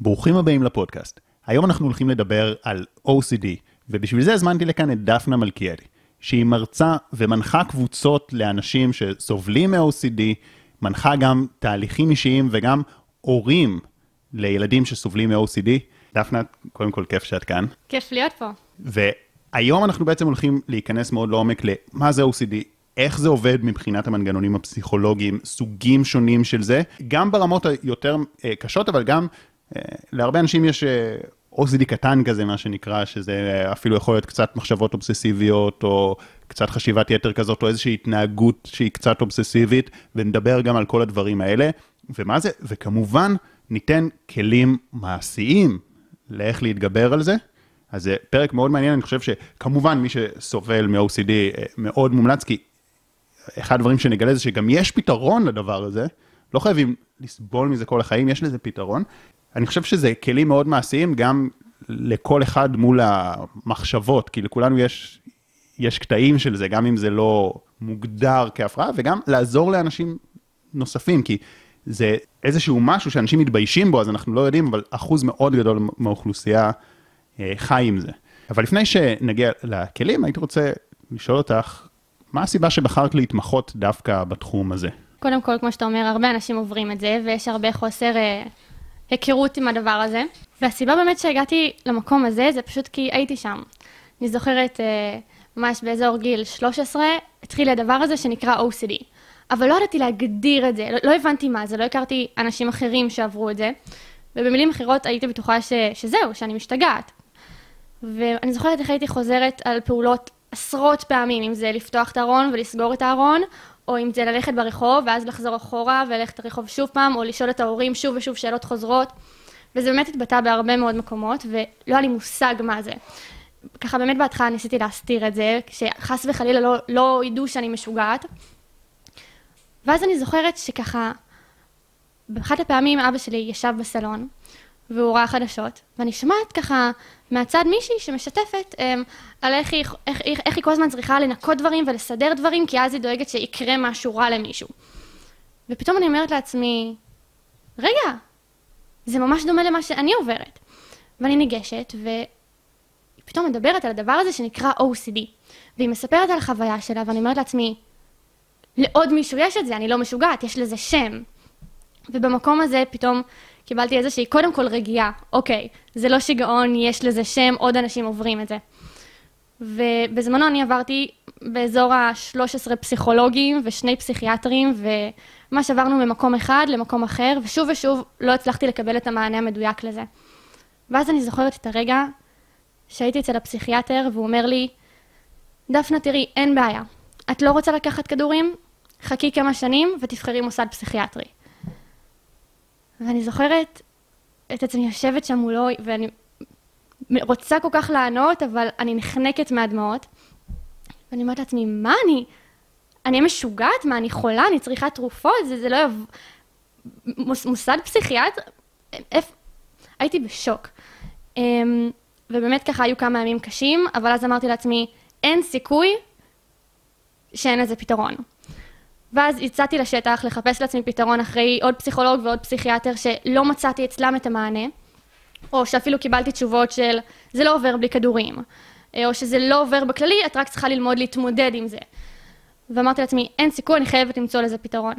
ברוכים הבאים לפודקאסט. היום אנחנו הולכים לדבר על OCD, ובשביל זה הזמנתי לכאן את דפנה מלכיאלי, שהיא מרצה ומנחה קבוצות לאנשים שסובלים מ-OCD, מנחה גם תהליכים אישיים וגם הורים לילדים שסובלים מ-OCD. דפנה, קודם כל כיף שאת כאן. כיף להיות פה. והיום אנחנו בעצם הולכים להיכנס מאוד לעומק למה זה OCD, איך זה עובד מבחינת המנגנונים הפסיכולוגיים, סוגים שונים של זה, גם ברמות היותר אה, קשות, אבל גם להרבה אנשים יש אה, OCD קטן כזה, מה שנקרא, שזה אפילו יכול להיות קצת מחשבות אובססיביות, או קצת חשיבת יתר כזאת, או איזושהי התנהגות שהיא קצת אובססיבית, ונדבר גם על כל הדברים האלה. ומה זה? וכמובן, ניתן כלים מעשיים לאיך להתגבר על זה. אז זה פרק מאוד מעניין, אני חושב שכמובן מי שסובל מ-OCD מאוד מומלץ, כי אחד הדברים שנגלה זה שגם יש פתרון לדבר הזה, לא חייבים לסבול מזה כל החיים, יש לזה פתרון. אני חושב שזה כלים מאוד מעשיים גם לכל אחד מול המחשבות, כי לכולנו יש, יש קטעים של זה, גם אם זה לא מוגדר כהפרעה, וגם לעזור לאנשים נוספים, כי זה איזשהו משהו שאנשים מתביישים בו, אז אנחנו לא יודעים, אבל אחוז מאוד גדול מהאוכלוסייה אה, חי עם זה. אבל לפני שנגיע לכלים, הייתי רוצה לשאול אותך, מה הסיבה שבחרת להתמחות דווקא בתחום הזה? קודם כל, כמו שאתה אומר, הרבה אנשים עוברים את זה, ויש הרבה חוסר אה, היכרות עם הדבר הזה. והסיבה באמת שהגעתי למקום הזה, זה פשוט כי הייתי שם. אני זוכרת, אה, ממש באזור גיל 13, התחיל הדבר הזה שנקרא OCD. אבל לא ידעתי להגדיר את זה, לא, לא הבנתי מה זה, לא הכרתי אנשים אחרים שעברו את זה. ובמילים אחרות הייתי בטוחה ש, שזהו, שאני משתגעת. ואני זוכרת איך הייתי חוזרת על פעולות עשרות פעמים, אם זה לפתוח את הארון ולסגור את הארון, או אם זה ללכת ברחוב ואז לחזור אחורה וללכת לרחוב שוב פעם, או לשאול את ההורים שוב ושוב שאלות חוזרות. וזה באמת התבטא בהרבה מאוד מקומות, ולא היה לי מושג מה זה. ככה באמת בהתחלה ניסיתי להסתיר את זה, שחס וחלילה לא, לא ידעו שאני משוגעת. ואז אני זוכרת שככה, באחת הפעמים אבא שלי ישב בסלון, והוא ראה חדשות, ואני שומעת ככה מהצד מישהי שמשתפת um, על איך היא, איך, איך, איך היא כל הזמן צריכה לנקות דברים ולסדר דברים, כי אז היא דואגת שיקרה משהו רע למישהו. ופתאום אני אומרת לעצמי, רגע, זה ממש דומה למה שאני עוברת. ואני ניגשת, והיא פתאום מדברת על הדבר הזה שנקרא OCD. והיא מספרת על החוויה שלה, ואני אומרת לעצמי, לעוד מישהו יש את זה, אני לא משוגעת, יש לזה שם. ובמקום הזה פתאום קיבלתי איזושהי, קודם כל רגיעה, אוקיי, זה לא שיגעון, יש לזה שם, עוד אנשים עוברים את זה. ובזמנו אני עברתי באזור ה-13 פסיכולוגים ושני פסיכיאטרים, וממש עברנו ממקום אחד למקום אחר, ושוב ושוב לא הצלחתי לקבל את המענה המדויק לזה. ואז אני זוכרת את הרגע שהייתי אצל הפסיכיאטר, והוא אומר לי, דפנה, תראי, אין בעיה. את לא רוצה לקחת כדורים? חכי כמה שנים ותבחרי מוסד פסיכיאטרי. ואני זוכרת את עצמי יושבת שם מולו, ואני רוצה כל כך לענות, אבל אני נחנקת מהדמעות. ואני אומרת לעצמי, מה אני? אני משוגעת? מה, אני חולה? אני צריכה תרופות? זה, זה לא יב... מוס, מוסד פסיכיאטר? איפה? הייתי בשוק. אמ, ובאמת ככה היו כמה ימים קשים, אבל אז אמרתי לעצמי, אין סיכוי שאין לזה פתרון. ואז יצאתי לשטח לחפש לעצמי פתרון אחרי עוד פסיכולוג ועוד פסיכיאטר שלא מצאתי אצלם את המענה, או שאפילו קיבלתי תשובות של זה לא עובר בלי כדורים, אה, או שזה לא עובר בכללי, את רק צריכה ללמוד להתמודד עם זה. ואמרתי לעצמי, אין סיכוי, אני חייבת למצוא לזה פתרון.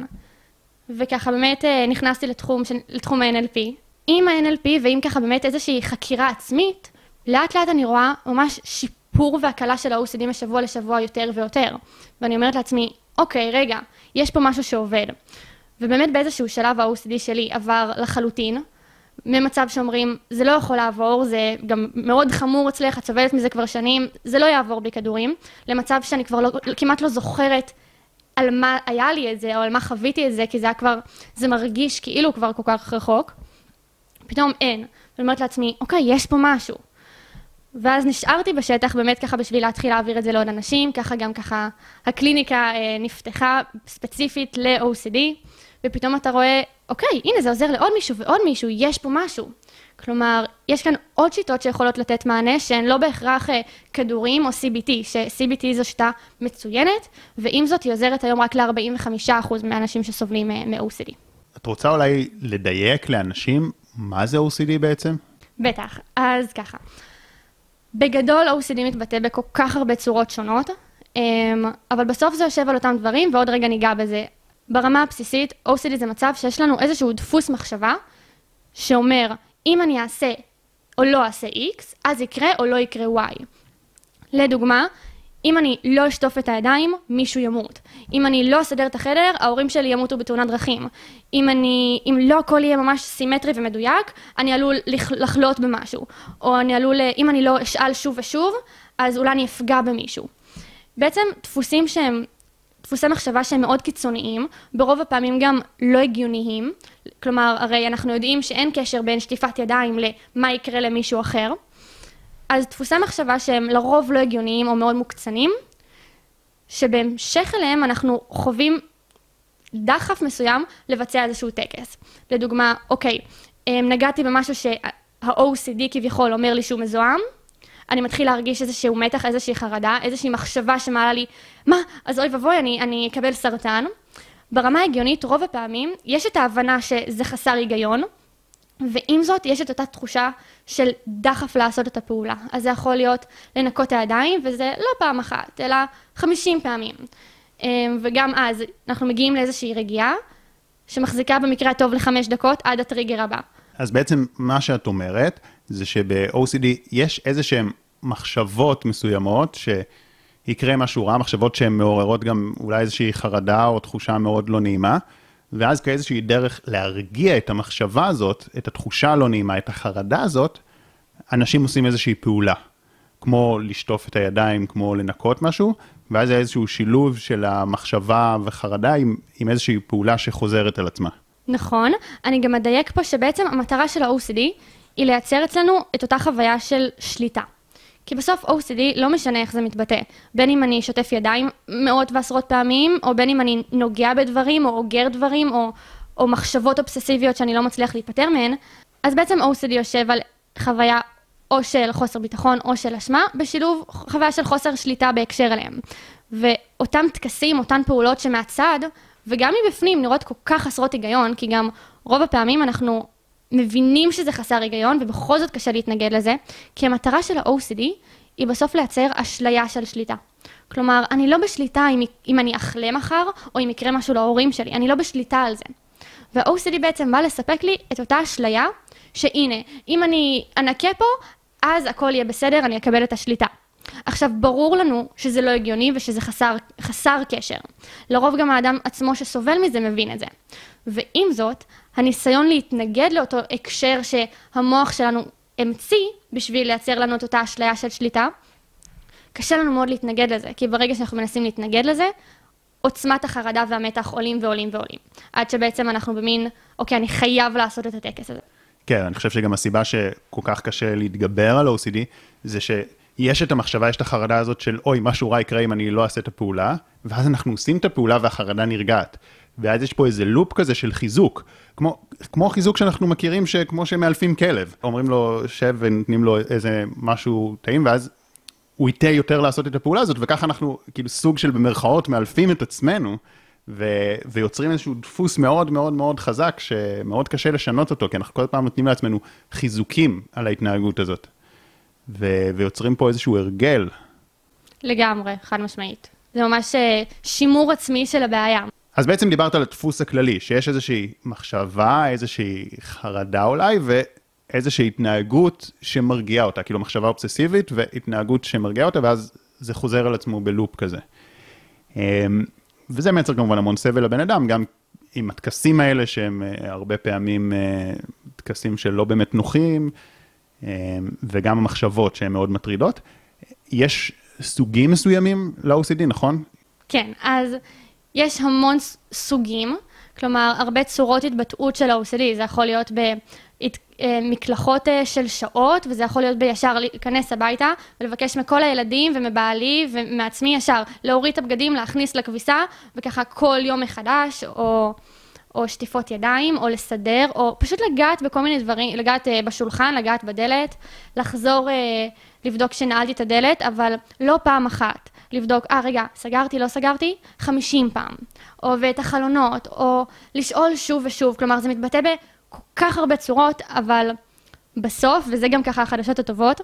וככה באמת אה, נכנסתי לתחום, לתחום ה-NLP. עם ה-NLP ועם ככה באמת איזושהי חקירה עצמית, לאט לאט אני רואה ממש שיפור והקלה של ה-OCD משבוע לשבוע יותר ויותר. ואני אומרת לעצמי, אוקיי, רגע, יש פה משהו שעובד. ובאמת באיזשהו שלב ה-OCD שלי עבר לחלוטין, ממצב שאומרים, זה לא יכול לעבור, זה גם מאוד חמור אצלך, את סובלת מזה כבר שנים, זה לא יעבור בלי כדורים, למצב שאני כבר לא, כמעט לא זוכרת על מה היה לי את זה, או על מה חוויתי את זה, כי זה היה כבר, זה מרגיש כאילו כבר כל כך רחוק. פתאום אין. ואני אומרת לעצמי, אוקיי, יש פה משהו. ואז נשארתי בשטח באמת ככה בשביל להתחיל להעביר את זה לעוד אנשים, ככה גם ככה הקליניקה אה, נפתחה ספציפית ל-OCD, ופתאום אתה רואה, אוקיי, הנה זה עוזר לעוד מישהו ועוד מישהו, יש פה משהו. כלומר, יש כאן עוד שיטות שיכולות לתת מענה שהן לא בהכרח אה, כדורים או CBT, ש-CBT זו שיטה מצוינת, ועם זאת היא עוזרת היום רק ל-45% מהאנשים שסובלים אה, מ-OCD. את רוצה אולי לדייק לאנשים מה זה OCD בעצם? בטח, אז ככה. בגדול OCD מתבטא בכל כך הרבה צורות שונות, אמ, אבל בסוף זה יושב על אותם דברים, ועוד רגע ניגע בזה. ברמה הבסיסית, OCD זה מצב שיש לנו איזשהו דפוס מחשבה, שאומר, אם אני אעשה או לא אעשה X, אז יקרה או לא יקרה Y. לדוגמה, אם אני לא אשטוף את הידיים, מישהו ימות. אם אני לא אסדר את החדר, ההורים שלי ימותו בתאונת דרכים. אם, אני, אם לא הכל יהיה ממש סימטרי ומדויק, אני עלול לחלות במשהו. או אני עלול, אם אני לא אשאל שוב ושוב, אז אולי אני אפגע במישהו. בעצם דפוסים שהם, דפוסי מחשבה שהם מאוד קיצוניים, ברוב הפעמים גם לא הגיוניים. כלומר, הרי אנחנו יודעים שאין קשר בין שטיפת ידיים למה יקרה למישהו אחר. אז דפוסי מחשבה שהם לרוב לא הגיוניים או מאוד מוקצנים, שבהמשך אליהם אנחנו חווים דחף מסוים לבצע איזשהו טקס. לדוגמה, אוקיי, אמ, נגעתי במשהו שה-OCD כביכול אומר לי שהוא מזוהם, אני מתחיל להרגיש איזשהו מתח, איזושהי חרדה, איזושהי מחשבה שמעלה לי, מה, אז אוי ואבוי, אני, אני אקבל סרטן. ברמה ההגיונית, רוב הפעמים, יש את ההבנה שזה חסר היגיון, ועם זאת, יש את אותה תחושה של דחף לעשות את הפעולה. אז זה יכול להיות לנקות את הידיים, וזה לא פעם אחת, אלא 50 פעמים. אמ, וגם אז אנחנו מגיעים לאיזושהי רגיעה, שמחזיקה במקרה הטוב לחמש דקות עד הטריגר הבא. אז בעצם מה שאת אומרת, זה שב-OCD יש איזה שהן מחשבות מסוימות, שיקרה משהו רע, מחשבות שהן מעוררות גם אולי איזושהי חרדה או תחושה מאוד לא נעימה, ואז כאיזושהי דרך להרגיע את המחשבה הזאת, את התחושה הלא נעימה, את החרדה הזאת, אנשים עושים איזושהי פעולה. כמו לשטוף את הידיים, כמו לנקות משהו, ואז זה איזשהו שילוב של המחשבה וחרדה עם, עם איזושהי פעולה שחוזרת על עצמה. נכון, אני גם אדייק פה שבעצם המטרה של ה-OCD היא לייצר אצלנו את אותה חוויה של שליטה. כי בסוף OCD לא משנה איך זה מתבטא, בין אם אני שוטף ידיים מאות ועשרות פעמים, או בין אם אני נוגע בדברים, או אוגר דברים, או, או מחשבות אובססיביות שאני לא מצליח להיפטר מהן, אז בעצם OCD יושב על חוויה או של חוסר ביטחון או של אשמה, בשילוב חוויה של חוסר שליטה בהקשר אליהם. ואותם טקסים, אותן פעולות שמהצד, וגם מבפנים נראות כל כך חסרות היגיון, כי גם רוב הפעמים אנחנו מבינים שזה חסר היגיון, ובכל זאת קשה להתנגד לזה, כי המטרה של ה-OCD היא בסוף לייצר אשליה של שליטה. כלומר, אני לא בשליטה אם, אם אני אחלה מחר, או אם יקרה משהו להורים שלי, אני לא בשליטה על זה. וה-OCD בעצם בא לספק לי את אותה אשליה, שהנה, אם אני אנקה פה, אז הכל יהיה בסדר, אני אקבל את השליטה. עכשיו, ברור לנו שזה לא הגיוני ושזה חסר, חסר קשר. לרוב גם האדם עצמו שסובל מזה מבין את זה. ועם זאת, הניסיון להתנגד לאותו הקשר שהמוח שלנו המציא בשביל לייצר לנו את אותה אשליה של שליטה, קשה לנו מאוד להתנגד לזה, כי ברגע שאנחנו מנסים להתנגד לזה, עוצמת החרדה והמתח עולים ועולים ועולים. עד שבעצם אנחנו במין, אוקיי, אני חייב לעשות את הטקס הזה. כן, אני חושב שגם הסיבה שכל כך קשה להתגבר על OCD, זה שיש את המחשבה, יש את החרדה הזאת של, אוי, משהו רע יקרה אם אני לא אעשה את הפעולה, ואז אנחנו עושים את הפעולה והחרדה נרגעת. ואז יש פה איזה לופ כזה של חיזוק, כמו, כמו חיזוק שאנחנו מכירים, שכמו שמאלפים כלב, אומרים לו שב ונותנים לו איזה משהו טעים, ואז הוא ייטה יותר לעשות את הפעולה הזאת, וככה אנחנו כאילו סוג של במרכאות מאלפים את עצמנו, ו- ויוצרים איזשהו דפוס מאוד מאוד מאוד חזק, שמאוד קשה לשנות אותו, כי אנחנו כל פעם נותנים לעצמנו חיזוקים על ההתנהגות הזאת, ו- ויוצרים פה איזשהו הרגל. לגמרי, חד משמעית. זה ממש אה, שימור עצמי של הבעיה. אז בעצם דיברת על הדפוס הכללי, שיש איזושהי מחשבה, איזושהי חרדה אולי, ואיזושהי התנהגות שמרגיעה אותה, כאילו מחשבה אובססיבית והתנהגות שמרגיעה אותה, ואז זה חוזר על עצמו בלופ כזה. אמ, וזה מייצר כמובן המון סבל לבן אדם, גם עם הטקסים האלה, שהם אה, הרבה פעמים אה, טקסים שלא באמת נוחים, אמ, וגם המחשבות שהן מאוד מטרידות. יש סוגים מסוימים ל-OCD, נכון? כן, אז יש המון סוגים, כלומר, הרבה צורות התבטאות של ה-OCD, זה יכול להיות במקלחות אה, של שעות, וזה יכול להיות בישר להיכנס הביתה ולבקש מכל הילדים ומבעלי ומעצמי ישר להוריד את הבגדים, להכניס לכביסה, וככה כל יום מחדש, או... או שטיפות ידיים, או לסדר, או פשוט לגעת בכל מיני דברים, לגעת uh, בשולחן, לגעת בדלת, לחזור לבדוק שנעלתי את הדלת, אבל לא פעם אחת. לבדוק, אה, רגע, סגרתי, לא סגרתי? 50 פעם. או ואת החלונות, או לשאול שוב ושוב. כלומר, זה מתבטא כל כך הרבה צורות, אבל בסוף, וזה גם ככה החדשות הטובות,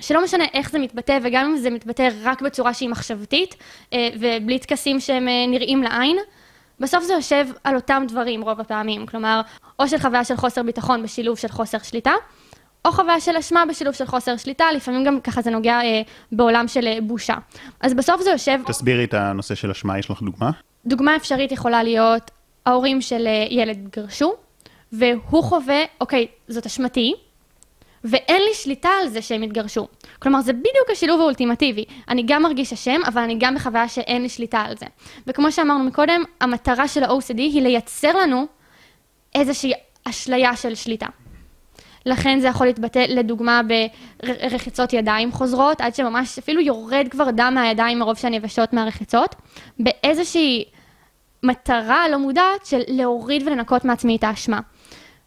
שלא משנה איך זה מתבטא, וגם אם זה מתבטא רק בצורה שהיא מחשבתית, אה, ובלי טקסים שהם אה, נראים לעין, בסוף זה יושב על אותם דברים רוב הפעמים. כלומר, או של חוויה של חוסר ביטחון בשילוב של חוסר שליטה, או חוויה של אשמה בשילוב של חוסר שליטה, לפעמים גם ככה זה נוגע אה, בעולם של אה, בושה. אז בסוף זה יושב... תסבירי את הנושא של אשמה, יש לך דוגמה? דוגמה אפשרית יכולה להיות, ההורים של אה, ילד גרשו, והוא חווה, אוקיי, זאת אשמתי, ואין לי שליטה על זה שהם התגרשו. כלומר, זה בדיוק השילוב האולטימטיבי. אני גם מרגיש אשם, אבל אני גם בחוויה שאין לי שליטה על זה. וכמו שאמרנו מקודם, המטרה של ה-OCD היא לייצר לנו איזושהי אשליה של שליטה. לכן זה יכול להתבטא, לדוגמה, ברחיצות ידיים חוזרות, עד שממש אפילו יורד כבר דם מהידיים מרוב שהן יבשות מהרחיצות, באיזושהי מטרה לא מודעת של להוריד ולנקות מעצמי את האשמה.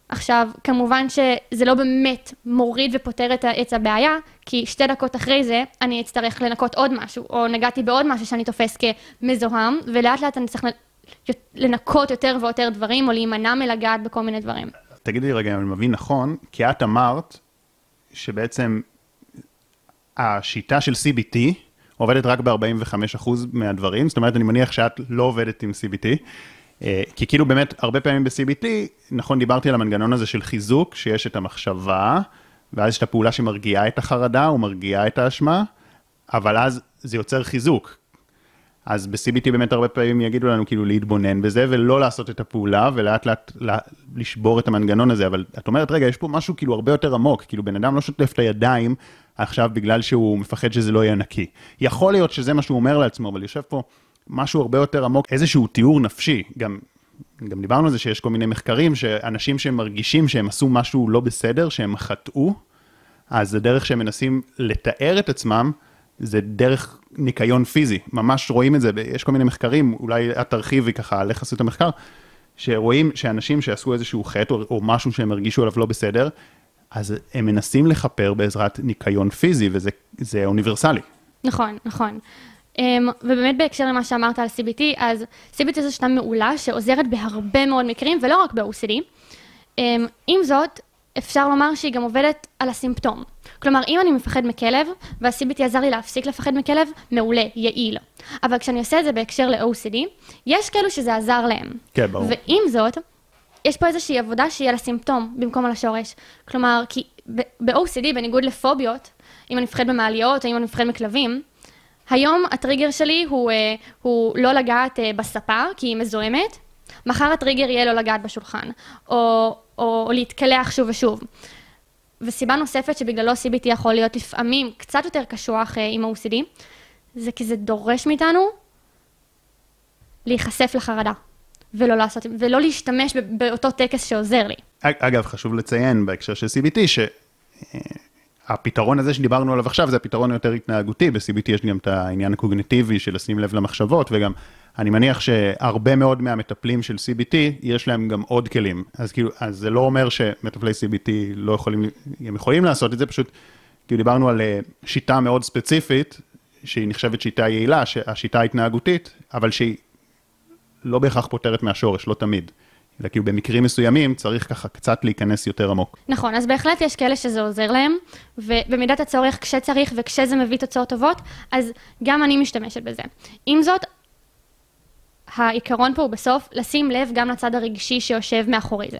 עכשיו, כמובן שזה לא באמת מוריד ופותר את, את הבעיה, כי שתי דקות אחרי זה אני אצטרך לנקות עוד משהו, או נגעתי בעוד משהו שאני תופס כמזוהם, ולאט לאט אני צריך לנקות יותר ויותר דברים, או להימנע מלגעת בכל מיני דברים. תגידי רגע אם אני מבין נכון, כי את אמרת שבעצם השיטה של CBT עובדת רק ב-45% מהדברים, זאת אומרת, אני מניח שאת לא עובדת עם CBT. אה, כי כאילו באמת, הרבה פעמים ב-CBT, נכון, דיברתי על המנגנון הזה של חיזוק, שיש את המחשבה, ואז יש את הפעולה שמרגיעה את החרדה, או מרגיעה את האשמה, אבל אז זה יוצר חיזוק. אז ב-CBT באמת הרבה פעמים יגידו לנו כאילו להתבונן בזה, ולא לעשות את הפעולה, ולאט לאט לשבור את המנגנון הזה, אבל את אומרת, רגע, יש פה משהו כאילו הרבה יותר עמוק, כאילו בן אדם לא שוטף את הידיים עכשיו בגלל שהוא מפחד שזה לא יהיה נקי. יכול להיות שזה מה שהוא אומר לעצמו, אבל יושב פה משהו הרבה יותר עמוק, איזשהו תיאור נפשי, גם, גם דיברנו על זה שיש כל מיני מחקרים, שאנשים שמרגישים שהם עשו משהו לא בסדר, שהם חטאו, אז הדרך שהם מנסים לתאר את עצמם, זה דרך ניקיון פיזי, ממש רואים את זה, יש כל מיני מחקרים, אולי את תרחיבי ככה איך עשו את המחקר, שרואים שאנשים שעשו איזשהו חטא או, או משהו שהם הרגישו עליו לא בסדר, אז הם מנסים לכפר בעזרת ניקיון פיזי, וזה אוניברסלי. נכון, נכון. Um, ובאמת בהקשר למה שאמרת על CBT, אז CBT זו שיטה מעולה שעוזרת בהרבה מאוד מקרים, ולא רק ב-OCD. Um, אמ, עם זאת, אפשר לומר שהיא גם עובדת על הסימפטום. כלומר, אם אני מפחד מכלב, וה-CBT עזר לי להפסיק לפחד מכלב, מעולה, יעיל. אבל כשאני עושה את זה בהקשר ל-OCD, יש כאלו שזה עזר להם. כן, ברור. ועם זאת, יש פה איזושהי עבודה שהיא על הסימפטום במקום על השורש. כלומר, כי ב-OCD, בניגוד לפוביות, אם אני מפחד במעליות, או אם אני מפחד מכלבים, היום הטריגר שלי הוא, אה, הוא לא לגעת אה, בספה, כי היא מזוהמת, מחר הטריגר יהיה לא לגעת בשולחן, או, או, או להתקלח שוב ושוב. וסיבה נוספת שבגללו CBT יכול להיות לפעמים קצת יותר קשוח אה, עם ה-OCD, זה כי זה דורש מאיתנו להיחשף לחרדה, ולא, לעשות, ולא להשתמש באותו טקס שעוזר לי. אגב, חשוב לציין בהקשר של CBT, ש... הפתרון הזה שדיברנו עליו עכשיו זה הפתרון היותר התנהגותי, ב-CBT יש גם את העניין הקוגניטיבי של לשים לב למחשבות, וגם אני מניח שהרבה מאוד מהמטפלים של CBT, יש להם גם עוד כלים. אז כאילו, אז זה לא אומר שמטפלי CBT לא יכולים, הם יכולים לעשות את זה, פשוט, כאילו דיברנו על אה, שיטה מאוד ספציפית, שהיא נחשבת שיטה יעילה, השיטה ההתנהגותית, אבל שהיא לא בהכרח פותרת מהשורש, לא תמיד. אלא כאילו במקרים מסוימים צריך ככה קצת להיכנס יותר עמוק. נכון, אז בהחלט יש כאלה שזה עוזר להם, ובמידת הצורך כשצריך וכשזה מביא תוצאות טובות, אז גם אני משתמשת בזה. עם זאת, העיקרון פה הוא בסוף לשים לב גם לצד הרגשי שיושב מאחורי זה.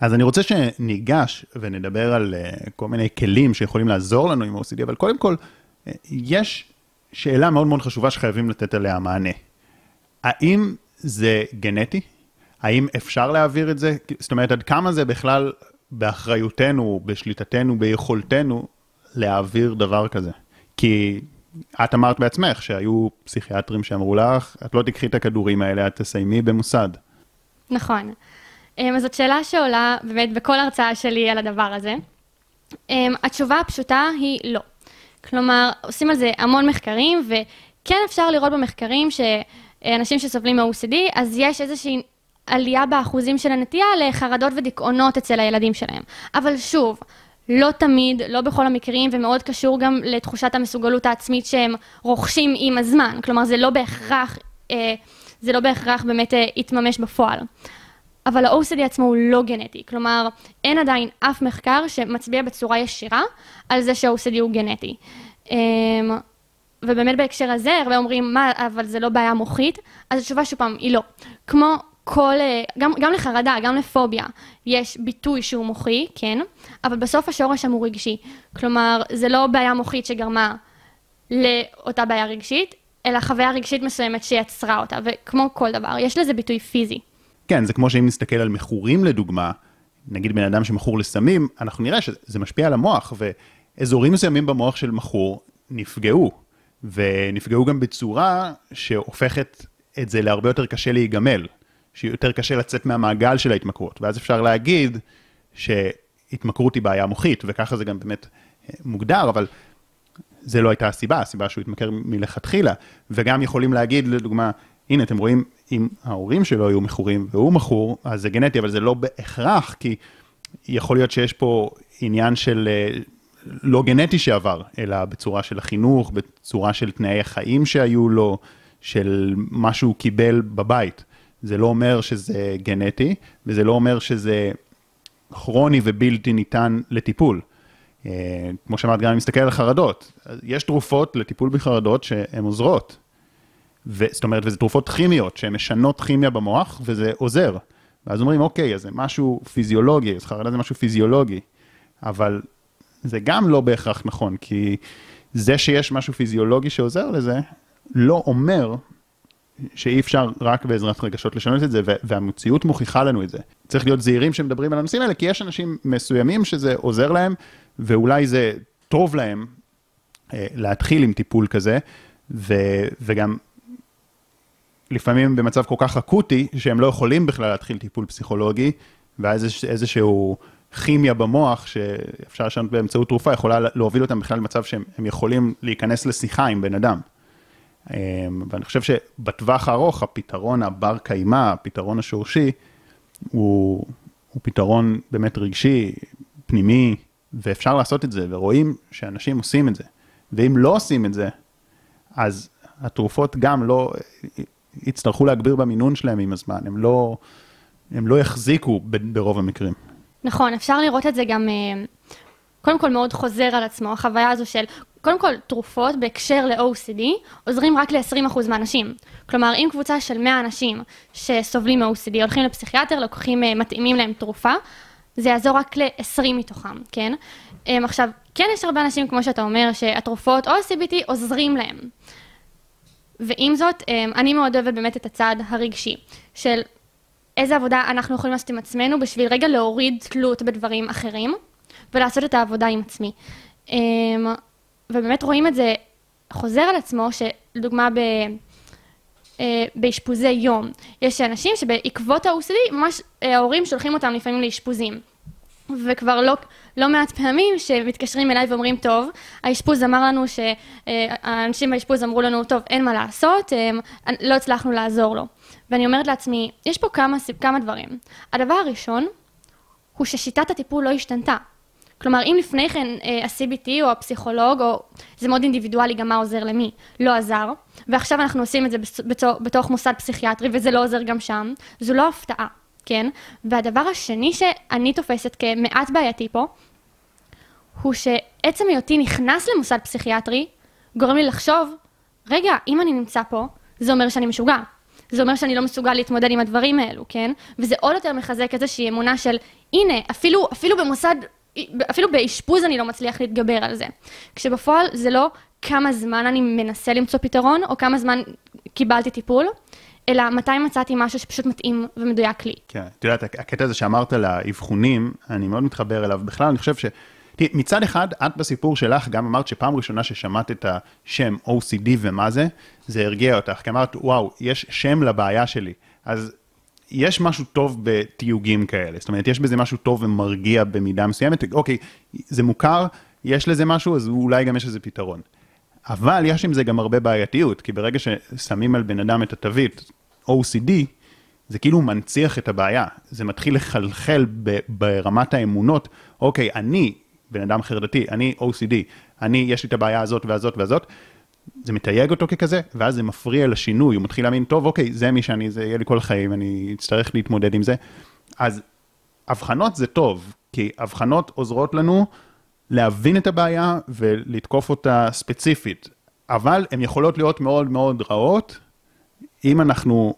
אז אני רוצה שניגש ונדבר על uh, כל מיני כלים שיכולים לעזור לנו עם OCD, אבל קודם כל, uh, יש שאלה מאוד מאוד חשובה שחייבים לתת עליה מענה. האם זה גנטי? האם אפשר להעביר את זה? זאת אומרת, עד כמה זה בכלל באחריותנו, בשליטתנו, ביכולתנו להעביר דבר כזה? כי את אמרת בעצמך שהיו פסיכיאטרים שאמרו לך, את לא תקחי את הכדורים האלה, את תסיימי במוסד. נכון. אמ, אז זאת שאלה שעולה באמת בכל הרצאה שלי על הדבר הזה. אמ, התשובה הפשוטה היא לא. כלומר, עושים על זה המון מחקרים, וכן אפשר לראות במחקרים שאנשים שסובלים מ-OCD, אז יש איזושהי עלייה באחוזים של הנטייה לחרדות ודיכאונות אצל הילדים שלהם. אבל שוב, לא תמיד, לא בכל המקרים, ומאוד קשור גם לתחושת המסוגלות העצמית שהם רוכשים עם הזמן. כלומר, זה לא בהכרח, אה, זה לא בהכרח באמת אה, בפועל. אבל ה-OCD עצמו הוא לא גנטי. כלומר, אין עדיין אף מחקר שמצביע בצורה ישירה על זה שה-OCD הוא גנטי. אמ, ובאמת בהקשר הזה, הרבה אומרים, מה, אבל זה לא בעיה מוחית, אז התשובה שוב פעם, היא לא. כמו כל, אה, גם, גם לחרדה, גם לפוביה, יש ביטוי שהוא מוחי, כן, אבל בסוף השורש שם הוא רגשי. כלומר, זה לא בעיה מוחית שגרמה לאותה בעיה רגשית, אלא חוויה רגשית מסוימת שיצרה אותה, וכמו כל דבר, יש לזה ביטוי פיזי. כן, זה כמו שאם נסתכל על מכורים לדוגמה, נגיד בן אדם שמכור לסמים, אנחנו נראה שזה משפיע על המוח, ואזורים מסוימים במוח של מכור נפגעו, ונפגעו גם בצורה שהופכת את זה להרבה יותר קשה להיגמל, שיותר קשה לצאת מהמעגל של ההתמכרות, ואז אפשר להגיד שהתמכרות היא בעיה מוחית, וככה זה גם באמת אה, מוגדר, אבל זה לא הייתה הסיבה, הסיבה שהוא התמכר מלכתחילה, וגם יכולים להגיד, לדוגמה, הנה, אתם רואים, אם ההורים שלו היו מכורים והוא מכור, אז זה גנטי, אבל זה לא בהכרח, כי יכול להיות שיש פה עניין של אה, לא גנטי שעבר, אלא בצורה של החינוך, בצורה של תנאי החיים שהיו לו, של מה שהוא קיבל בבית. זה לא אומר שזה גנטי, וזה לא אומר שזה כרוני ובלתי ניתן לטיפול. אה, כמו שאמרת, גם אם נסתכל על חרדות, יש תרופות לטיפול בחרדות שהן עוזרות. ו, זאת אומרת, וזה תרופות כימיות שהן משנות כימיה במוח, וזה עוזר. ואז אומרים, אוקיי, אז זה משהו פיזיולוגי, אז חרדה זה משהו פיזיולוגי. אבל זה גם לא בהכרח נכון, כי זה שיש משהו פיזיולוגי שעוזר לזה, לא אומר שאי אפשר רק בעזרת רגשות לשנות את זה, והמציאות מוכיחה לנו את זה. צריך להיות זהירים שמדברים על הנושאים האלה, כי יש אנשים מסוימים שזה עוזר להם, ואולי זה טוב להם אה, להתחיל עם טיפול כזה, ו, וגם לפעמים במצב כל כך אקוטי, שהם לא יכולים בכלל להתחיל טיפול פסיכולוגי, ואז יש איזשהו כימיה במוח שאפשר לשנות באמצעות תרופה, יכולה להוביל אותם בכלל למצב שהם יכולים להיכנס לשיחה עם בן אדם. אמ, ואני חושב שבטווח הארוך, הפתרון הבר קיימא, הפתרון השורשי, הוא, הוא פתרון באמת רגשי, פנימי, ואפשר לעשות את זה, ורואים שאנשים עושים את זה. ואם לא עושים את זה, אז התרופות גם לא, יצטרכו להגביר במינון שלהם עם הזמן, הם לא, הם לא יחזיקו ברוב המקרים. נכון, אפשר לראות את זה גם, אה, קודם כל מאוד חוזר על עצמו, החוויה הזו של, קודם כל, תרופות בהקשר ל-OCD עוזרים רק ל-20% מהאנשים. כלומר, אם קבוצה של 100 אנשים שסובלים מ-OCD הולכים לפסיכיאטר, לוקחים, אה, מתאימים להם תרופה, זה יעזור רק ל-20 מתוכם, כן? אה, עכשיו, כן יש הרבה אנשים, כמו שאתה אומר, שהתרופות או ה-CBT עוזרים להם. ועם זאת, אני מאוד אוהבת באמת את הצד הרגשי, של איזה עבודה אנחנו יכולים לעשות עם עצמנו בשביל רגע להוריד תלות בדברים אחרים ולעשות את העבודה עם עצמי. אמ, ובאמת רואים את זה חוזר על עצמו, שלדוגמה ב... אה, באשפוזי יום. יש אנשים שבעקבות ה-OCD, ממש אה, ההורים שולחים אותם לפעמים לאשפוזים. וכבר לא, לא מעט פעמים שמתקשרים אליי ואומרים, טוב, האשפוז אמר לנו שהאנשים באשפוז אמרו לנו, טוב, אין מה לעשות, לא הצלחנו לעזור לו. ואני אומרת לעצמי, יש פה כמה, כמה דברים. הדבר הראשון, הוא ששיטת הטיפול לא השתנתה. כלומר, אם לפני כן אה, ה-CBT או הפסיכולוג, או זה מאוד אינדיבידואלי גם מה עוזר למי, לא עזר, ועכשיו אנחנו עושים את זה בתוך, מוסד פסיכיאטרי וזה לא עוזר גם שם, זו לא הפתעה. כן? והדבר השני שאני תופסת כמעט בעייתי פה, הוא שעצם היותי נכנס למוסד פסיכיאטרי, גורם לי לחשוב, רגע, אם אני נמצא פה, זה אומר שאני משוגע. זה אומר שאני לא מסוגל להתמודד עם הדברים האלו, כן? וזה עוד יותר מחזק איזושהי אמונה של, הנה, אפילו, אפילו במוסד, אפילו באשפוז אני לא מצליח להתגבר על זה. כשבפועל זה לא כמה זמן אני מנסה למצוא פתרון, או כמה זמן קיבלתי טיפול, אלא מתי מצאתי משהו שפשוט מתאים ומדויק לי. כן, את יודעת, הקטע הזה שאמרת על האבחונים, אני מאוד מתחבר אליו. בכלל, אני חושב ש... תראי, מצד אחד, את בסיפור שלך גם אמרת שפעם ראשונה ששמעת את השם OCD ומה זה, זה הרגיע אותך, כי אמרת, וואו, יש שם לבעיה שלי. אז יש משהו טוב בתיוגים כאלה, זאת אומרת, יש בזה משהו טוב ומרגיע במידה מסוימת, אוקיי, זה מוכר, יש לזה משהו, אז אולי גם יש לזה פתרון. אבל יש עם זה גם הרבה בעייתיות, כי ברגע ששמים על בן אדם את התווית OCD, זה כאילו מנציח את הבעיה, זה מתחיל לחלחל ברמת האמונות, אוקיי, אני בן אדם חרדתי, אני OCD, אני, יש לי את הבעיה הזאת והזאת והזאת, זה מתייג אותו ככזה, ואז זה מפריע לשינוי, הוא מתחיל להאמין, טוב, אוקיי, זה מי שאני, זה יהיה לי כל החיים, אני אצטרך להתמודד עם זה, אז הבחנות זה טוב, כי הבחנות עוזרות לנו להבין את הבעיה ולתקוף אותה ספציפית, אבל הן יכולות להיות מאוד מאוד רעות, אם אנחנו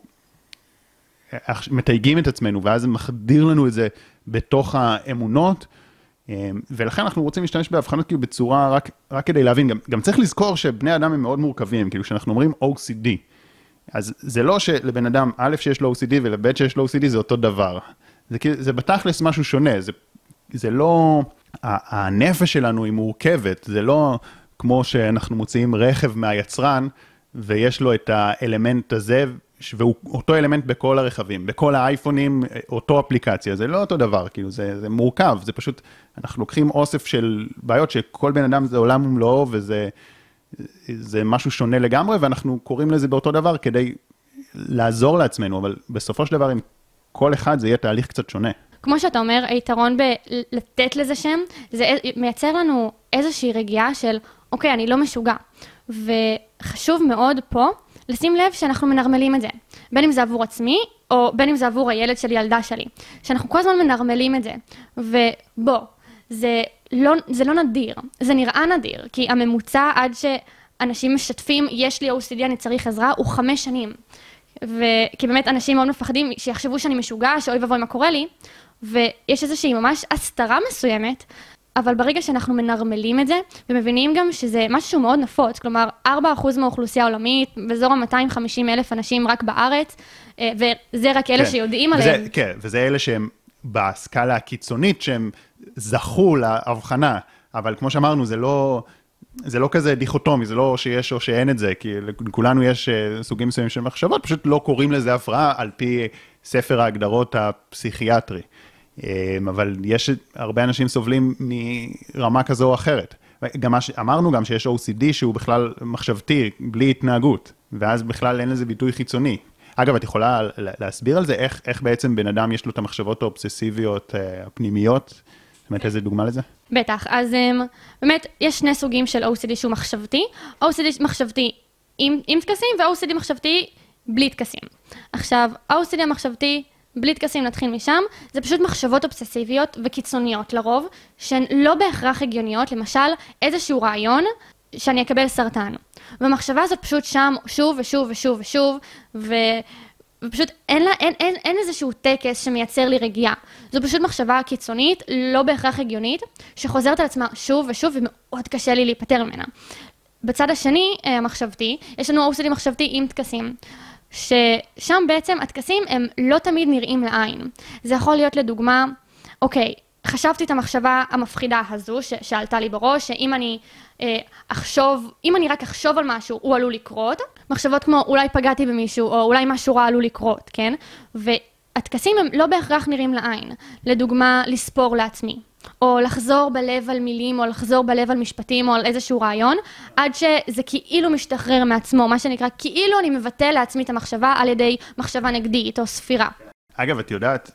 מתייגים את עצמנו, ואז זה מחדיר לנו את זה בתוך האמונות, ולכן אנחנו רוצים להשתמש בהבחנות כאילו בצורה רק, רק כדי להבין, גם, גם צריך לזכור שבני אדם הם מאוד מורכבים, כאילו כשאנחנו אומרים OCD, אז זה לא שלבן אדם א' שיש לו OCD ולב' שיש לו OCD זה אותו דבר. זה, זה בתכלס משהו שונה, זה, זה לא, הנפש שלנו היא מורכבת, זה לא כמו שאנחנו מוציאים רכב מהיצרן ויש לו את האלמנט הזה, והוא אותו אלמנט בכל הרכבים, בכל האייפונים, אותו אפליקציה, זה לא אותו דבר, כאילו זה, זה מורכב, זה פשוט, אנחנו לוקחים אוסף של בעיות שכל בן אדם זה עולם ומלואו וזה זה משהו שונה לגמרי, ואנחנו קוראים לזה באותו דבר כדי לעזור לעצמנו, אבל בסופו של דבר עם כל אחד זה יהיה תהליך קצת שונה. כמו שאתה אומר, היתרון בלתת לזה שם, זה מייצר לנו איזושהי רגיעה של, אוקיי, אני לא משוגע. וחשוב מאוד פה לשים לב שאנחנו מנרמלים את זה, בין אם זה עבור עצמי, או בין אם זה עבור הילד שלי, ילדה שלי. שאנחנו כל הזמן מנרמלים את זה. ובוא, זה לא, זה לא נדיר, זה נראה נדיר, כי הממוצע עד שאנשים משתפים, יש לי OCD, אני צריך עזרה, הוא חמש שנים. וכי באמת אנשים מאוד מפחדים שיחשבו שאני משוגע, שאוי ואבוי מה קורה לי, ויש איזושהי ממש הסתרה מסוימת, אבל ברגע שאנחנו מנרמלים את זה, ומבינים גם שזה משהו שהוא מאוד נפוץ, כלומר, 4% מהאוכלוסייה העולמית, באזור ה-250 אלף אנשים רק בארץ, אה, וזה רק אלה כן, שיודעים וזה, עליהם. כן, וזה אלה שהם בסקאלה הקיצונית, שהם זכו להבחנה, אבל כמו שאמרנו, זה לא... זה לא כזה דיכוטומי, זה לא שיש או שאין את זה, כי לכולנו יש אה, סוגים מסוימים של מחשבות, פשוט לא קוראים לזה הפרעה על פי ספר ההגדרות הפסיכיאטרי. אה, אבל יש הרבה אנשים סובלים מרמה כזו או אחרת. גם מה שאמרנו גם שיש OCD שהוא בכלל מחשבתי, בלי התנהגות, ואז בכלל אין לזה ביטוי חיצוני. אגב, את יכולה להסביר על זה, איך, איך בעצם בן אדם יש לו את המחשבות האובססיביות אה, הפנימיות? זאת אומרת, איזה דוגמה לזה? בטח, אז אמ, באמת, יש שני סוגים של OCD שהוא מחשבתי. OCD מחשבתי עם, עם טקסים, ו-OCD מחשבתי בלי טקסים. עכשיו, ה-OCD המחשבתי בלי טקסים, נתחיל משם, זה פשוט מחשבות אובססיביות וקיצוניות לרוב, שהן לא בהכרח הגיוניות, למשל, איזשהו רעיון שאני אקבל סרטן. והמחשבה הזאת פשוט שם שוב ושוב ושוב ושוב, ו... ופשוט אין, לה, אין, אין, אין איזשהו טקס שמייצר לי רגיעה. זו פשוט מחשבה קיצונית, לא בהכרח הגיונית, שחוזרת על עצמה שוב ושוב, ומאוד קשה לי להיפטר ממנה. בצד השני, אה, המחשבתי, יש לנו OCD מחשבתי עם טקסים. ששם בעצם הטקסים הם לא תמיד נראים לעין. זה יכול להיות לדוגמה, אוקיי, חשבתי את המחשבה המפחידה הזו ש- שעלתה לי בראש, שאם אני אה, אחשוב, אם אני רק אחשוב על משהו, הוא עלול לקרות. מחשבות כמו אולי פגעתי במישהו, או אולי משהו רע עלול לקרות, כן? והטקסים הם לא בהכרח נראים לעין. לדוגמה, לספור לעצמי. או לחזור בלב על מילים, או לחזור בלב על משפטים, או על איזשהו רעיון, עד שזה כאילו משתחרר מעצמו, מה שנקרא, כאילו אני מבטא לעצמי את המחשבה על ידי מחשבה נגדית או ספירה. אגב, את יודעת,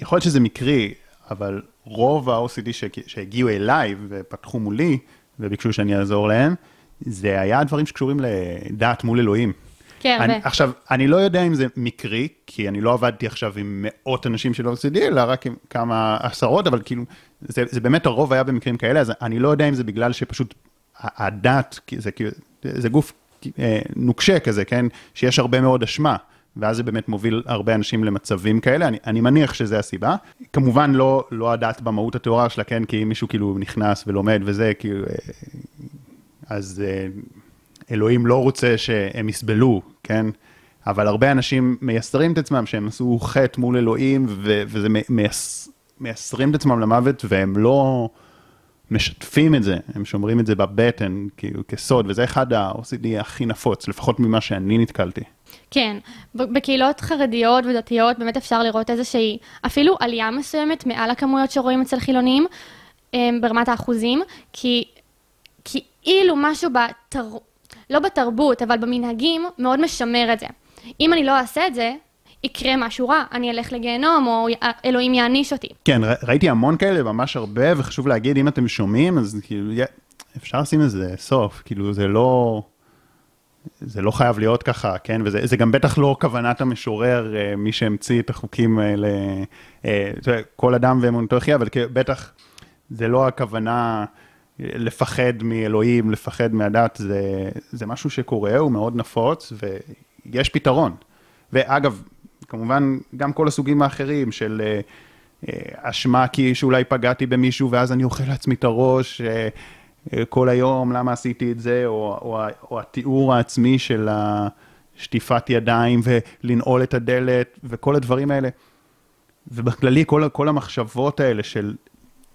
יכול להיות שזה מקרי, אבל רוב ה-OCD שהגיעו אליי ופתחו מולי, וביקשו שאני אעזור להם, זה היה דברים שקשורים לדעת מול אלוהים. כן, הרבה. עכשיו, אני לא יודע אם זה מקרי, כי אני לא עבדתי עכשיו עם מאות אנשים של OCD, אלא רק עם כמה עשרות, אבל כאילו, זה, זה באמת הרוב היה במקרים כאלה, אז אני לא יודע אם זה בגלל שפשוט הדת, זה, זה גוף אה, נוקשה כזה, כן? שיש הרבה מאוד אשמה. ואז זה באמת מוביל הרבה אנשים למצבים כאלה, אני, אני מניח שזה הסיבה. כמובן לא, לא הדת במהות הטהורה שלה, כן, כי אם מישהו כאילו נכנס ולומד וזה, כאילו, אה, אז אה, אלוהים לא רוצה שהם יסבלו, כן? אבל הרבה אנשים מייסרים את עצמם שהם עשו חטא מול אלוהים, ו- וזה מייס- מייסרים את עצמם למוות, והם לא משתפים את זה, הם שומרים את זה בבטן, כאילו, כסוד, וזה אחד ה-OCD הכי נפוץ, לפחות ממה שאני נתקלתי. כן, בקהילות חרדיות ודתיות באמת אפשר לראות איזושהי, אפילו עלייה מסוימת מעל הכמויות שרואים אצל חילונים, אמ, ברמת האחוזים, כי כאילו משהו בתר... לא בתרבות, אבל במנהגים, מאוד משמר את זה. אם אני לא אעשה את זה, יקרה משהו רע, אני אלך לגיהנום, או אלוהים יעניש אותי. כן, ראיתי המון כאלה, ממש הרבה, וחשוב להגיד, אם אתם שומעים, אז כאילו, אפשר לשים לזה סוף, כאילו, זה לא... זה לא חייב להיות ככה, כן? וזה גם בטח לא כוונת המשורר, אה, מי שהמציא את החוקים האלה, אה, כל אדם ואמונתו יחיה, אבל בטח זה לא הכוונה לפחד מאלוהים, לפחד מהדת, זה, זה משהו שקורה, הוא מאוד נפוץ, ויש פתרון. ואגב, כמובן, גם כל הסוגים האחרים של אה, אשמה כי שאולי פגעתי במישהו ואז אני אוכל לעצמי את הראש, כל היום, למה עשיתי את זה, או, או, או התיאור העצמי של שטיפת ידיים ולנעול את הדלת וכל הדברים האלה. ובכללי, כל, כל המחשבות האלה של,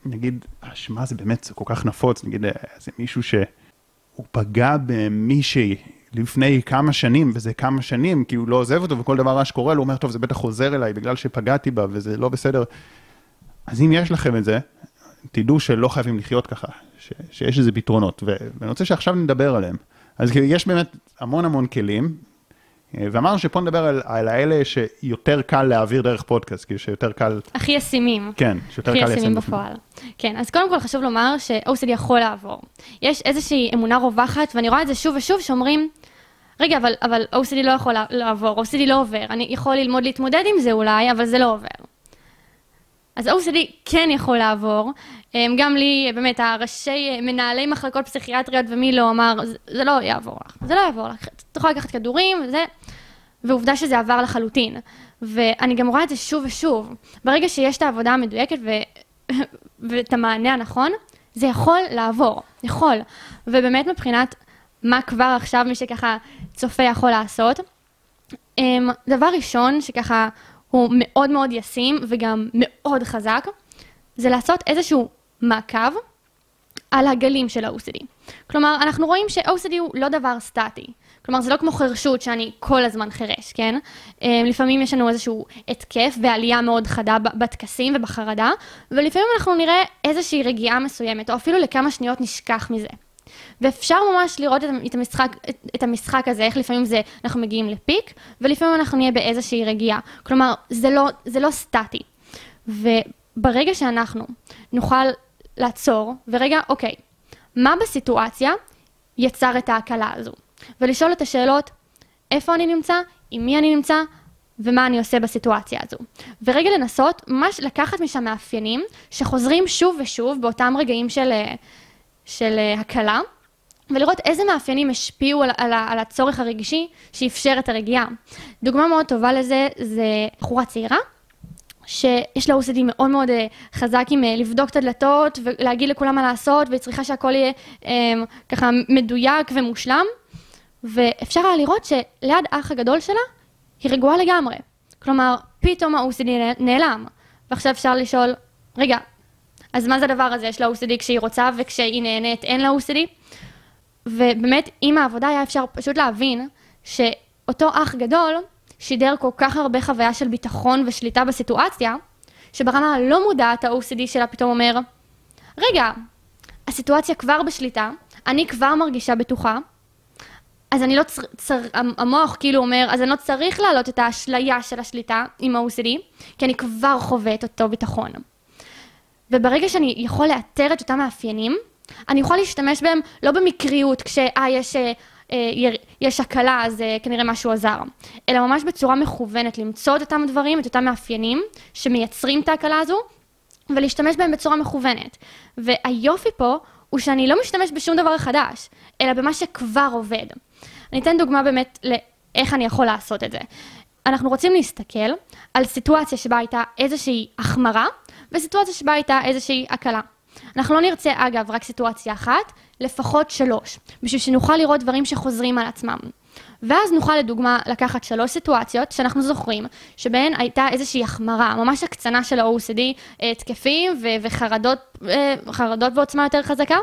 נגיד, אשמה זה באמת זה כל כך נפוץ, נגיד, זה מישהו שהוא פגע במישהי לפני כמה שנים, וזה כמה שנים, כי הוא לא עוזב אותו, וכל דבר רע שקורה לו, הוא אומר, טוב, זה בטח חוזר אליי בגלל שפגעתי בה, וזה לא בסדר. אז אם יש לכם את זה, תדעו שלא חייבים לחיות ככה, ש, שיש איזה פתרונות, ואני רוצה שעכשיו נדבר עליהם. אז יש באמת המון המון כלים, ואמרנו שפה נדבר על, על האלה שיותר קל להעביר דרך פודקאסט, כאילו שיותר קל... הכי ישימים. כן, שיותר קל ליישם. הכי ישימים בפועל. כן, אז קודם כל חשוב לומר ש-OCD יכול לעבור. יש איזושהי אמונה רווחת, ואני רואה את זה שוב ושוב, שאומרים, רגע, אבל, אבל OCD לא יכול לעבור, OCD לא עובר, אני יכול ללמוד להתמודד עם זה אולי, אבל זה לא עובר. אז OCD כן יכול לעבור. אמ, גם לי, באמת, הראשי מנהלי מחלקות פסיכיאטריות ומי לא אמר, זה לא יעבור לך, זה לא יעבור לך. תוכל לקחת כדורים וזה, ועובדה שזה עבר לחלוטין. ואני גם רואה את זה שוב ושוב. ברגע שיש את העבודה המדויקת ו... ואת המענה הנכון, זה יכול לעבור, יכול. ובאמת מבחינת מה כבר עכשיו מי שככה צופה יכול לעשות, אמ, דבר ראשון שככה הוא מאוד מאוד ישים וגם מאוד חזק, זה לעשות איזשהו מעקב על הגלים של ה-OCD. כלומר, אנחנו רואים ש-OCD הוא לא דבר סטטי. כלומר, זה לא כמו חרשות שאני כל הזמן חירש, כן? אמ, לפעמים יש לנו איזשהו התקף ועלייה מאוד חדה בטקסים ובחרדה, ולפעמים אנחנו נראה איזושהי רגיעה מסוימת, או אפילו לכמה שניות נשכח מזה. ואפשר ממש לראות את המשחק, את המשחק הזה, איך לפעמים זה, אנחנו מגיעים לפיק, ולפעמים אנחנו נהיה באיזושהי רגיעה. כלומר, זה לא, זה לא סטטי. וברגע שאנחנו נוכל לעצור, ורגע, אוקיי, מה בסיטואציה יצר את ההקלה הזו? ולשאול את השאלות, איפה אני נמצא, עם מי אני נמצא, ומה אני עושה בסיטואציה הזו. ורגע לנסות ממש לקחת משם מאפיינים שחוזרים שוב ושוב באותם רגעים של, של הקלה, ולראות איזה מאפיינים השפיעו על, על, על הצורך הרגשי שאפשר את הרגיעה. דוגמה מאוד טובה לזה זה בחורה צעירה, שיש לה OCD מאוד מאוד אה, חזק עם אה, לבדוק את הדלתות ולהגיד לכולם מה לעשות, והיא צריכה שהכל יהיה אה, ככה מדויק ומושלם. ואפשר היה לראות שליד האח הגדול שלה, היא רגועה לגמרי. כלומר, פתאום ה-OCD נעלם. ועכשיו אפשר לשאול, רגע, אז מה זה הדבר הזה? יש לה OCD כשהיא רוצה וכשהיא נהנית אין לה OCD? ובאמת, עם העבודה היה אפשר פשוט להבין שאותו אח גדול שידר כל כך הרבה חוויה של ביטחון ושליטה בסיטואציה, שברמה הלא מודעת ה-OCD שלה פתאום אומר, רגע, הסיטואציה כבר בשליטה, אני כבר מרגישה בטוחה, אז אני לא צר... צר... המוח כאילו אומר, אז אני לא צריך להעלות את האשליה של השליטה עם ה-OCD, כי אני כבר חווה את אותו ביטחון. וברגע שאני יכול לאתר את אותם מאפיינים, אני יכול להשתמש בהם לא במקריות, כשאה יש, אה, אה יש הקלה אז אה, כנראה משהו עזר, אלא ממש בצורה מכוונת, למצוא את אותם דברים, את אותם מאפיינים שמייצרים את ההקלה הזו, ולהשתמש בהם בצורה מכוונת. והיופי פה הוא שאני לא משתמש בשום דבר חדש, אלא במה שכבר עובד. אני אתן דוגמה באמת לאיך אני יכול לעשות את זה. אנחנו רוצים להסתכל על סיטואציה שבה הייתה איזושהי החמרה, וסיטואציה שבה הייתה איזושהי הקלה. אנחנו לא נרצה, אגב, רק סיטואציה אחת, לפחות שלוש, בשביל שנוכל לראות דברים שחוזרים על עצמם. ואז נוכל לדוגמה לקחת שלוש סיטואציות שאנחנו זוכרים, שבהן הייתה איזושהי החמרה, ממש הקצנה של ה-OCD, התקפים ו- וחרדות אה, בעוצמה יותר חזקה,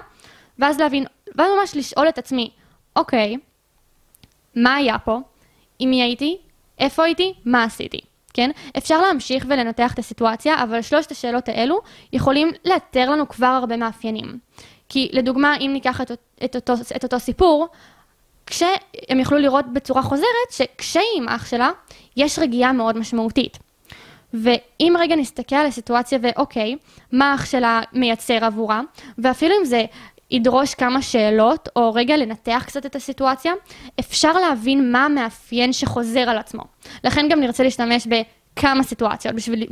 ואז להבין, ואז ממש לשאול את עצמי, אוקיי, מה היה פה? עם מי הייתי? איפה הייתי? מה עשיתי? כן? אפשר להמשיך ולנתח את הסיטואציה, אבל שלושת השאלות האלו יכולים לאתר לנו כבר הרבה מאפיינים. כי לדוגמה, אם ניקח את, את, אותו, את אותו סיפור, כשהם יכלו לראות בצורה חוזרת שכשהיא עם אח שלה, יש רגיעה מאוד משמעותית. ואם רגע נסתכל על הסיטואציה ואוקיי, מה אח שלה מייצר עבורה, ואפילו אם זה ידרוש כמה שאלות, או רגע לנתח קצת את הסיטואציה, אפשר להבין מה המאפיין שחוזר על עצמו. לכן גם נרצה להשתמש בכמה סיטואציות בשביל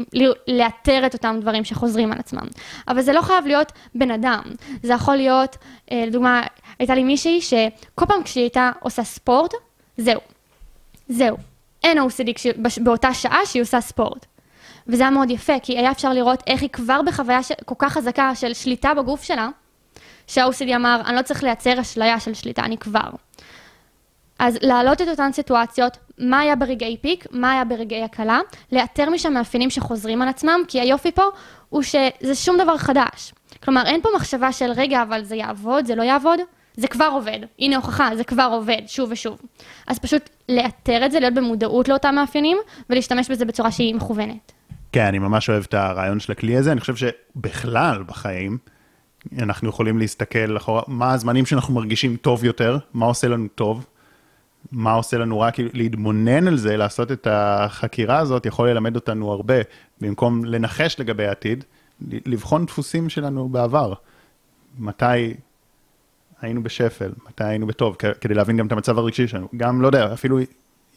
לאתר את אותם דברים שחוזרים על עצמם. אבל זה לא חייב להיות בן אדם, זה יכול להיות, אה, לדוגמה, הייתה לי מישהי שכל פעם כשהיא הייתה עושה ספורט, זהו. זהו. אין OCD. באותה שעה שהיא עושה ספורט. וזה היה מאוד יפה, כי היה אפשר לראות איך היא כבר בחוויה ש... כל כך חזקה של שליטה בגוף שלה, שה-OCD אמר, אני לא צריך לייצר אשליה של שליטה, אני כבר. אז להעלות את אותן סיטואציות, מה היה ברגעי פיק, מה היה ברגעי הקלה, לאתר משם מאפיינים שחוזרים על עצמם, כי היופי פה הוא שזה שום דבר חדש. כלומר, אין פה מחשבה של, רגע, אבל זה יעבוד, זה לא יעבוד, זה כבר עובד. הנה הוכחה, זה כבר עובד, שוב ושוב. אז פשוט לאתר את זה, להיות במודעות לאותם מאפיינים, ולהשתמש בזה בצורה שהיא מכוונת. כן, אני ממש אוהב את הרעיון של הכלי הזה. אני חושב שבכלל בחיים, אנחנו יכולים להסתכל אחורה, מה הזמנים שאנחנו מרגישים טוב יותר, מה עושה לנו טוב, מה עושה לנו רק להתבונן על זה, לעשות את החקירה הזאת, יכול ללמד אותנו הרבה, במקום לנחש לגבי העתיד, לבחון דפוסים שלנו בעבר. מתי היינו בשפל, מתי היינו בטוב, כדי להבין גם את המצב הרגשי שלנו. גם, לא יודע, אפילו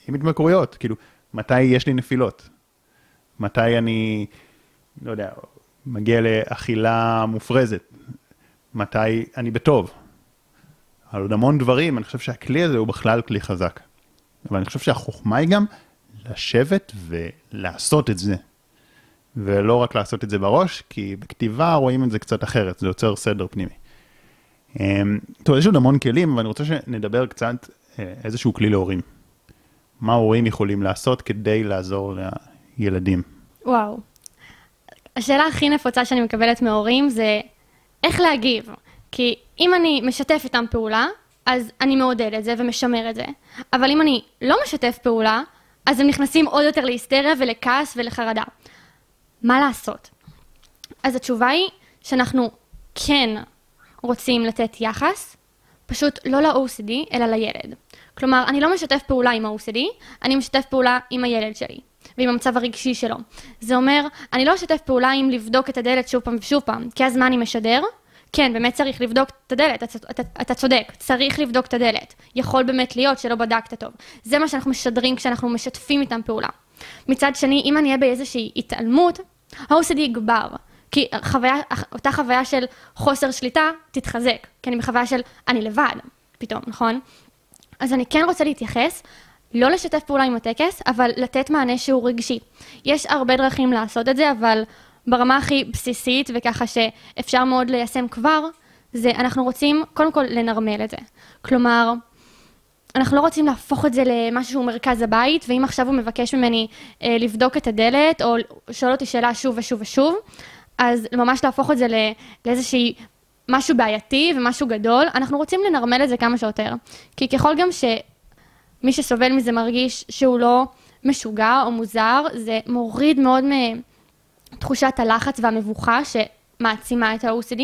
עם התמכרויות, כאילו, מתי יש לי נפילות? מתי אני, לא יודע, מגיע לאכילה מופרזת? מתי אני בטוב? על עוד המון דברים, אני חושב שהכלי הזה הוא בכלל כלי חזק. אבל אני חושב שהחוכמה היא גם לשבת ולעשות את זה. ולא רק לעשות את זה בראש, כי בכתיבה רואים את זה קצת אחרת, זה יוצר סדר פנימי. אמ, טוב, יש עוד המון כלים, אבל אני רוצה שנדבר קצת אה, איזשהו כלי להורים. מה הורים יכולים לעשות כדי לעזור לילדים? וואו. השאלה הכי נפוצה שאני מקבלת מהורים זה איך להגיב. כי אם אני משתף איתם פעולה, אז אני מעודד את זה ומשמר את זה. אבל אם אני לא משתף פעולה, אז הם נכנסים עוד יותר להיסטריה ולכעס ולחרדה. מה לעשות? אז התשובה היא שאנחנו כן רוצים לתת יחס, פשוט לא ל-OCD, אלא לילד. כלומר, אני לא משתף פעולה עם ה-OCD, אני משתף פעולה עם הילד שלי, ועם המצב הרגשי שלו. זה אומר, אני לא אשתף פעולה עם לבדוק את הדלת שוב פעם ושוב פעם, כי אז מה אני משדר? כן, באמת צריך לבדוק את הדלת, אתה, אתה, אתה צודק, צריך לבדוק את הדלת. יכול באמת להיות שלא בדקת טוב. זה מה שאנחנו משדרים כשאנחנו משתפים איתם פעולה. מצד שני, אם אני אהיה באיזושהי התעלמות, ה-OCD יגבר. כי חוויה, אותה חוויה של חוסר שליטה תתחזק, כי אני בחוויה של אני לבד, פתאום, נכון? אז אני כן רוצה להתייחס, לא לשתף פעולה עם הטקס, אבל לתת מענה שהוא רגשי. יש הרבה דרכים לעשות את זה, אבל ברמה הכי בסיסית, וככה שאפשר מאוד ליישם כבר, זה אנחנו רוצים קודם כל לנרמל את זה. כלומר, אנחנו לא רוצים להפוך את זה למשהו שהוא מרכז הבית, ואם עכשיו הוא מבקש ממני אה, לבדוק את הדלת, או שואל אותי שאלה שוב ושוב ושוב, אז ממש להפוך את זה לאיזושהי משהו בעייתי ומשהו גדול, אנחנו רוצים לנרמל את זה כמה שיותר. כי ככל גם שמי שסובל מזה מרגיש שהוא לא משוגע או מוזר, זה מוריד מאוד מתחושת הלחץ והמבוכה שמעצימה את ה-OCD,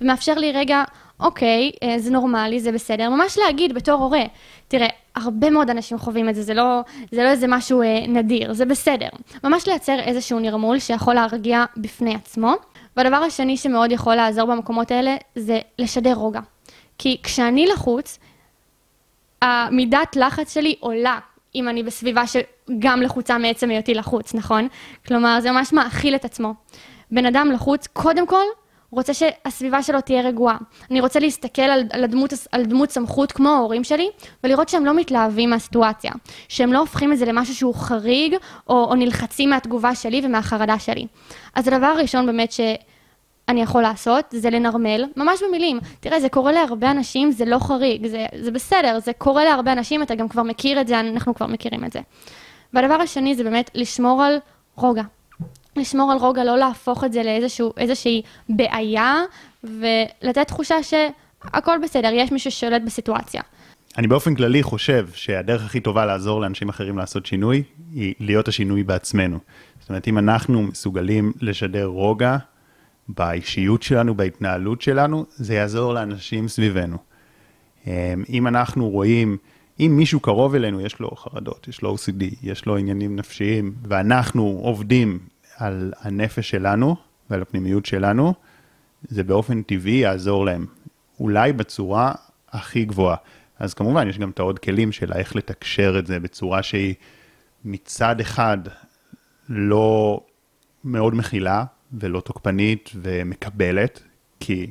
ומאפשר לי רגע, אוקיי, אה, זה נורמלי, זה בסדר, ממש להגיד בתור הורה, תראה, הרבה מאוד אנשים חווים את זה, זה לא, זה לא איזה משהו אה, נדיר, זה בסדר. ממש לייצר איזשהו נרמול שיכול להרגיע בפני עצמו. והדבר השני שמאוד יכול לעזור במקומות האלה, זה לשדר רוגע. כי כשאני לחוץ, המידת לחץ שלי עולה אם אני בסביבה שגם לחוצה מעצם היותי לחוץ, נכון? כלומר, זה ממש מאכיל את עצמו. בן אדם לחוץ, קודם כל, רוצה שהסביבה שלו תהיה רגועה. אני רוצה להסתכל על, על, הדמות, על דמות סמכות כמו ההורים שלי, ולראות שהם לא מתלהבים מהסיטואציה. שהם לא הופכים את זה למשהו שהוא חריג, או, או נלחצים מהתגובה שלי ומהחרדה שלי. אז הדבר הראשון באמת ש... אני יכול לעשות, זה לנרמל, ממש במילים. תראה, זה קורה להרבה אנשים, זה לא חריג, זה, זה בסדר, זה קורה להרבה אנשים, אתה גם כבר מכיר את זה, אנחנו כבר מכירים את זה. והדבר השני זה באמת לשמור על רוגע. לשמור על רוגע, לא להפוך את זה לאיזושהי בעיה, ולתת תחושה שהכל בסדר, יש מישהו ששולט בסיטואציה. אני באופן כללי חושב שהדרך הכי טובה לעזור לאנשים אחרים לעשות שינוי, היא להיות השינוי בעצמנו. זאת אומרת, אם אנחנו מסוגלים לשדר רוגע באישיות שלנו, בהתנהלות שלנו, זה יעזור לאנשים סביבנו. אמ, אם אנחנו רואים, אם מישהו קרוב אלינו, יש לו חרדות, יש לו OCD, יש לו עניינים נפשיים, ואנחנו עובדים על הנפש שלנו ועל הפנימיות שלנו, זה באופן טבעי יעזור להם. אולי בצורה הכי גבוהה. אז כמובן, יש גם את העוד כלים של איך לתקשר את זה בצורה שהיא מצד אחד לא מאוד מכילה ולא תוקפנית ומקבלת, כי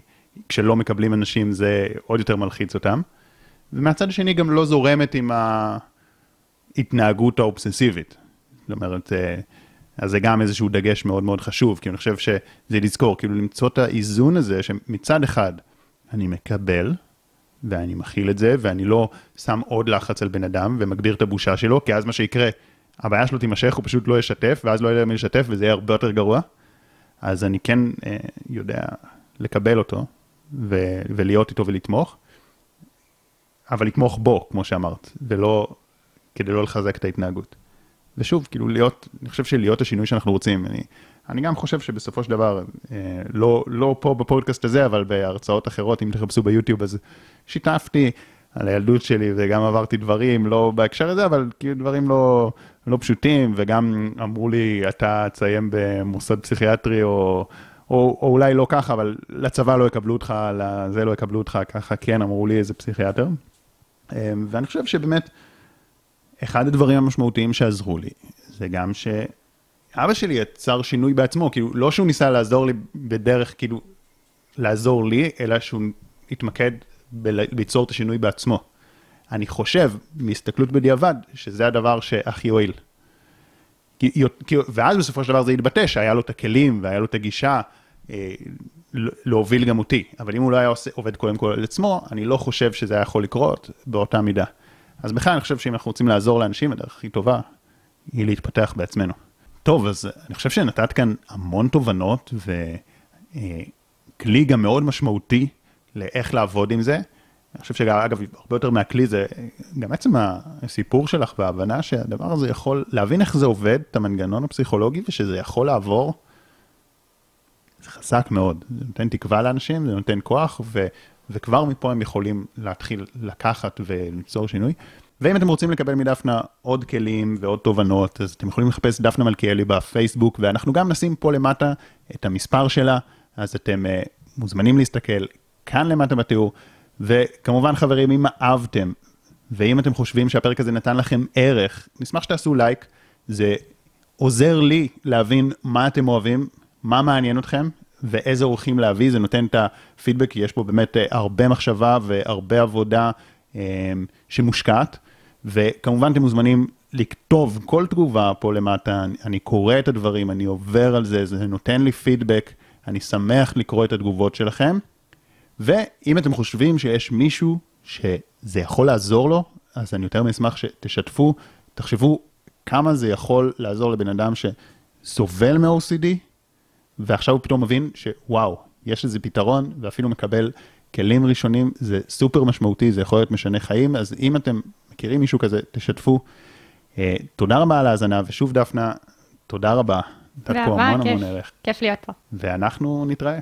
כשלא מקבלים אנשים זה עוד יותר מלחיץ אותם, ומהצד השני גם לא זורמת עם ההתנהגות האובססיבית. זאת אומרת, אה, אז זה גם איזשהו דגש מאוד מאוד חשוב, כי אני חושב שזה לזכור, כאילו למצוא את האיזון הזה, שמצד אחד אני מקבל, ואני מכיל את זה, ואני לא שם עוד לחץ על בן אדם ומגביר את הבושה שלו, כי אז מה שיקרה, הבעיה שלו תימשך, הוא פשוט לא ישתף, ואז לא יהיה מי לשתף, וזה יהיה הרבה יותר גרוע. אז אני כן אה, יודע לקבל אותו, ו- ולהיות איתו ולתמוך, אבל לתמוך בו, כמו שאמרת, ולא, כדי לא לחזק את ההתנהגות. ושוב, כאילו להיות, אני חושב שלהיות השינוי שאנחנו רוצים, אני, אני גם חושב שבסופו של דבר, אה, לא, לא פה בפודקאסט הזה, אבל בהרצאות אחרות, אם תחפשו ביוטיוב, אז שיתפתי על הילדות שלי וגם עברתי דברים, לא בהקשר הזה, אבל כאילו דברים לא, לא פשוטים, וגם אמרו לי, אתה תסיים במוסד פסיכיאטרי, או, או, או אולי לא ככה, אבל לצבא לא יקבלו אותך, לזה לא יקבלו אותך, ככה כן אמרו לי איזה פסיכיאטר. אה, ואני חושב שבאמת, אחד הדברים המשמעותיים שעזרו לי, זה גם שאבא שלי יצר שינוי בעצמו, כאילו, לא שהוא ניסה לעזור לי בדרך, כאילו, לעזור לי, אלא שהוא התמקד ליצור את השינוי בעצמו. אני חושב, מהסתכלות בדיעבד, שזה הדבר שהכי הועיל. ואז בסופו של דבר זה התבטא שהיה לו את הכלים והיה לו את הגישה אה, להוביל גם אותי. אבל אם הוא לא היה עושה, עובד קודם כל על עצמו, אני לא חושב שזה היה יכול לקרות באותה מידה. אז בכלל אני חושב שאם אנחנו רוצים לעזור לאנשים, הדרך הכי טובה היא להתפתח בעצמנו. טוב, אז אני חושב שנתת כאן המון תובנות וכלי גם מאוד משמעותי לאיך לעבוד עם זה. אני חושב שאגב, הרבה יותר מהכלי זה גם עצם הסיפור שלך וההבנה שהדבר הזה יכול, להבין איך זה עובד, את המנגנון הפסיכולוגי, ושזה יכול לעבור, זה חזק מאוד. זה נותן תקווה לאנשים, זה נותן כוח, ו... וכבר מפה הם יכולים להתחיל לקחת וליצור שינוי. ואם אתם רוצים לקבל מדפנה עוד כלים ועוד תובנות, אז אתם יכולים לחפש דפנה מלכיאלי בפייסבוק, ואנחנו גם נשים פה למטה את המספר שלה, אז אתם uh, מוזמנים להסתכל כאן למטה בתיאור. וכמובן חברים, אם אהבתם, ואם אתם חושבים שהפרק הזה נתן לכם ערך, נשמח שתעשו לייק, זה עוזר לי להבין מה אתם אוהבים, מה מעניין אתכם, ואיזה אורחים להביא, זה נותן את הפידבק, כי יש פה באמת אה, הרבה מחשבה והרבה עבודה אה, שמושקעת, וכמובן אתם מוזמנים לכתוב כל תגובה פה למטה, אני קורא את הדברים, אני עובר על זה, זה נותן לי פידבק, אני שמח לקרוא את התגובות שלכם, ואם אתם חושבים שיש מישהו שזה יכול לעזור לו, אז אני יותר מאשמח שתשתפו, תחשבו כמה זה יכול לעזור לבן אדם שסובל מ-OCD, ועכשיו הוא פתאום מבין שוואו, יש איזה פתרון, ואפילו מקבל כלים ראשונים, זה סופר משמעותי, זה יכול להיות משנה חיים, אז אם אתם מכירים מישהו כזה, תשתפו. Uh, תודה רבה על ההאזנה, ושוב דפנה, תודה רבה. נתת פה המון המון ערך. כיף להיות פה. ואנחנו נתראה.